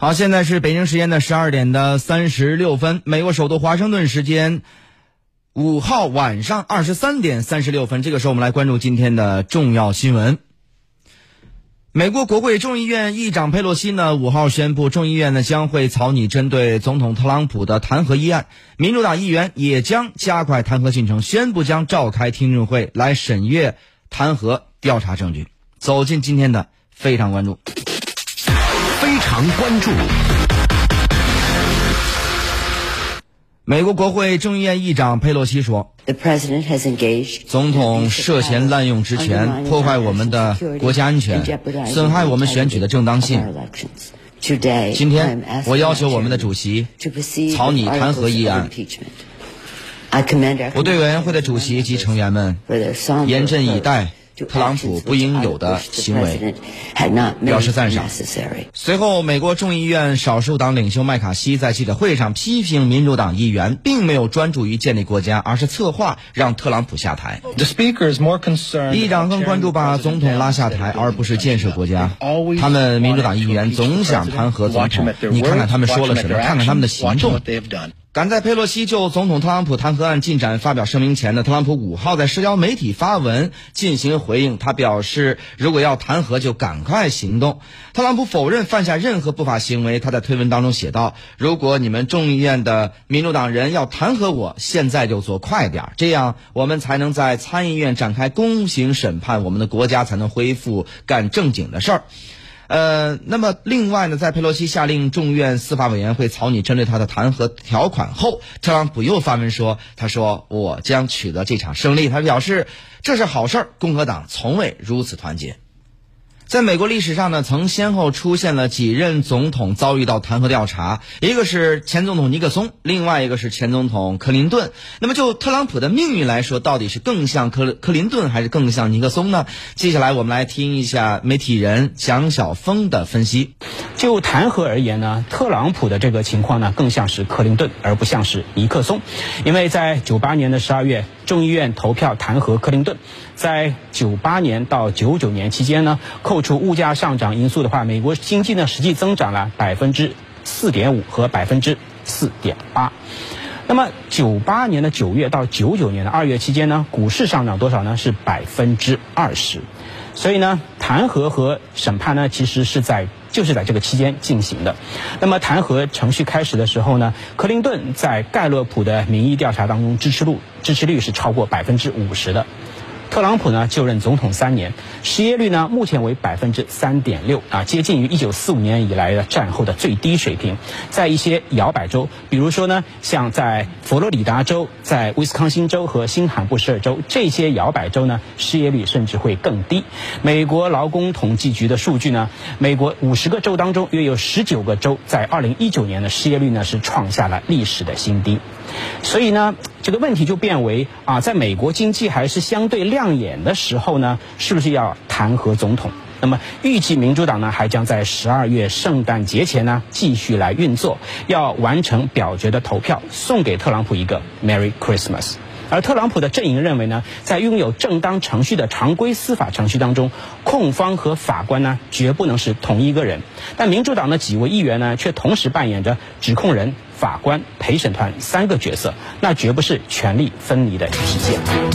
好，现在是北京时间的十二点的三十六分，美国首都华盛顿时间五号晚上二十三点三十六分。这个时候，我们来关注今天的重要新闻。美国国会众议院议长佩洛西呢，五号宣布，众议院呢将会草拟针对总统特朗普的弹劾议案，民主党议员也将加快弹劾进程，宣布将召开听证会来审阅弹劾调查证据。走进今天的非常关注。非常关注。美国国会众议院议长佩洛西说：“总统涉嫌滥用职权，破坏我们的国家安全，损害我们选举的正当性。今天，我要求我们的主席草拟弹劾议案。我对委员会的主席及成员们严阵以待。”特朗普不应有的行为，表示赞赏。随后，美国众议院少数党领袖麦卡锡在记者会上批评民主党议员并没有专注于建立国家，而是策划让特朗普下台。议长更关注把总统拉下台，而不是建设国家。他们民主党议员总想弹劾总统，你看看他们说了什么，看看他们的行动。赶在佩洛西就总统特朗普弹劾案进展发表声明前呢，特朗普五号在社交媒体发文进行回应。他表示，如果要弹劾，就赶快行动。特朗普否认犯下任何不法行为。他在推文当中写道：“如果你们众议院的民主党人要弹劾我，现在就做快点，这样我们才能在参议院展开公刑审判，我们的国家才能恢复干正经的事儿。”呃，那么另外呢，在佩洛西下令众院司法委员会草拟针对他的弹劾条款后，特朗普又发文说：“他说我将取得这场胜利。”他表示这是好事儿，共和党从未如此团结。在美国历史上呢，曾先后出现了几任总统遭遇到弹劾调查，一个是前总统尼克松，另外一个是前总统克林顿。那么就特朗普的命运来说，到底是更像克克林顿还是更像尼克松呢？接下来我们来听一下媒体人蒋晓峰的分析。就弹劾而言呢，特朗普的这个情况呢，更像是克林顿，而不像是尼克松，因为在九八年的十二月，众议院投票弹劾克林顿，在九八年到九九年期间呢，扣除物价上涨因素的话，美国经济呢实际增长了百分之四点五和百分之四点八。那么九八年的九月到九九年的二月期间呢，股市上涨多少呢？是百分之二十。所以呢，弹劾和审判呢，其实是在。就是在这个期间进行的。那么弹劾程序开始的时候呢，克林顿在盖洛普的民意调查当中支持度支持率是超过百分之五十的。特朗普呢就任总统三年，失业率呢目前为百分之三点六啊，接近于一九四五年以来的战后的最低水平。在一些摇摆州，比如说呢，像在佛罗里达州、在威斯康星州和新罕布什尔州这些摇摆州呢，失业率甚至会更低。美国劳工统计局的数据呢，美国五十个州当中约有十九个州在二零一九年的失业率呢是创下了历史的新低。所以呢，这个问题就变为啊，在美国经济还是相对亮眼的时候呢，是不是要弹劾总统？那么预计民主党呢，还将在十二月圣诞节前呢继续来运作，要完成表决的投票，送给特朗普一个 Merry Christmas。而特朗普的阵营认为呢，在拥有正当程序的常规司法程序当中，控方和法官呢绝不能是同一个人。但民主党的几位议员呢，却同时扮演着指控人。法官、陪审团三个角色，那绝不是权力分离的体现。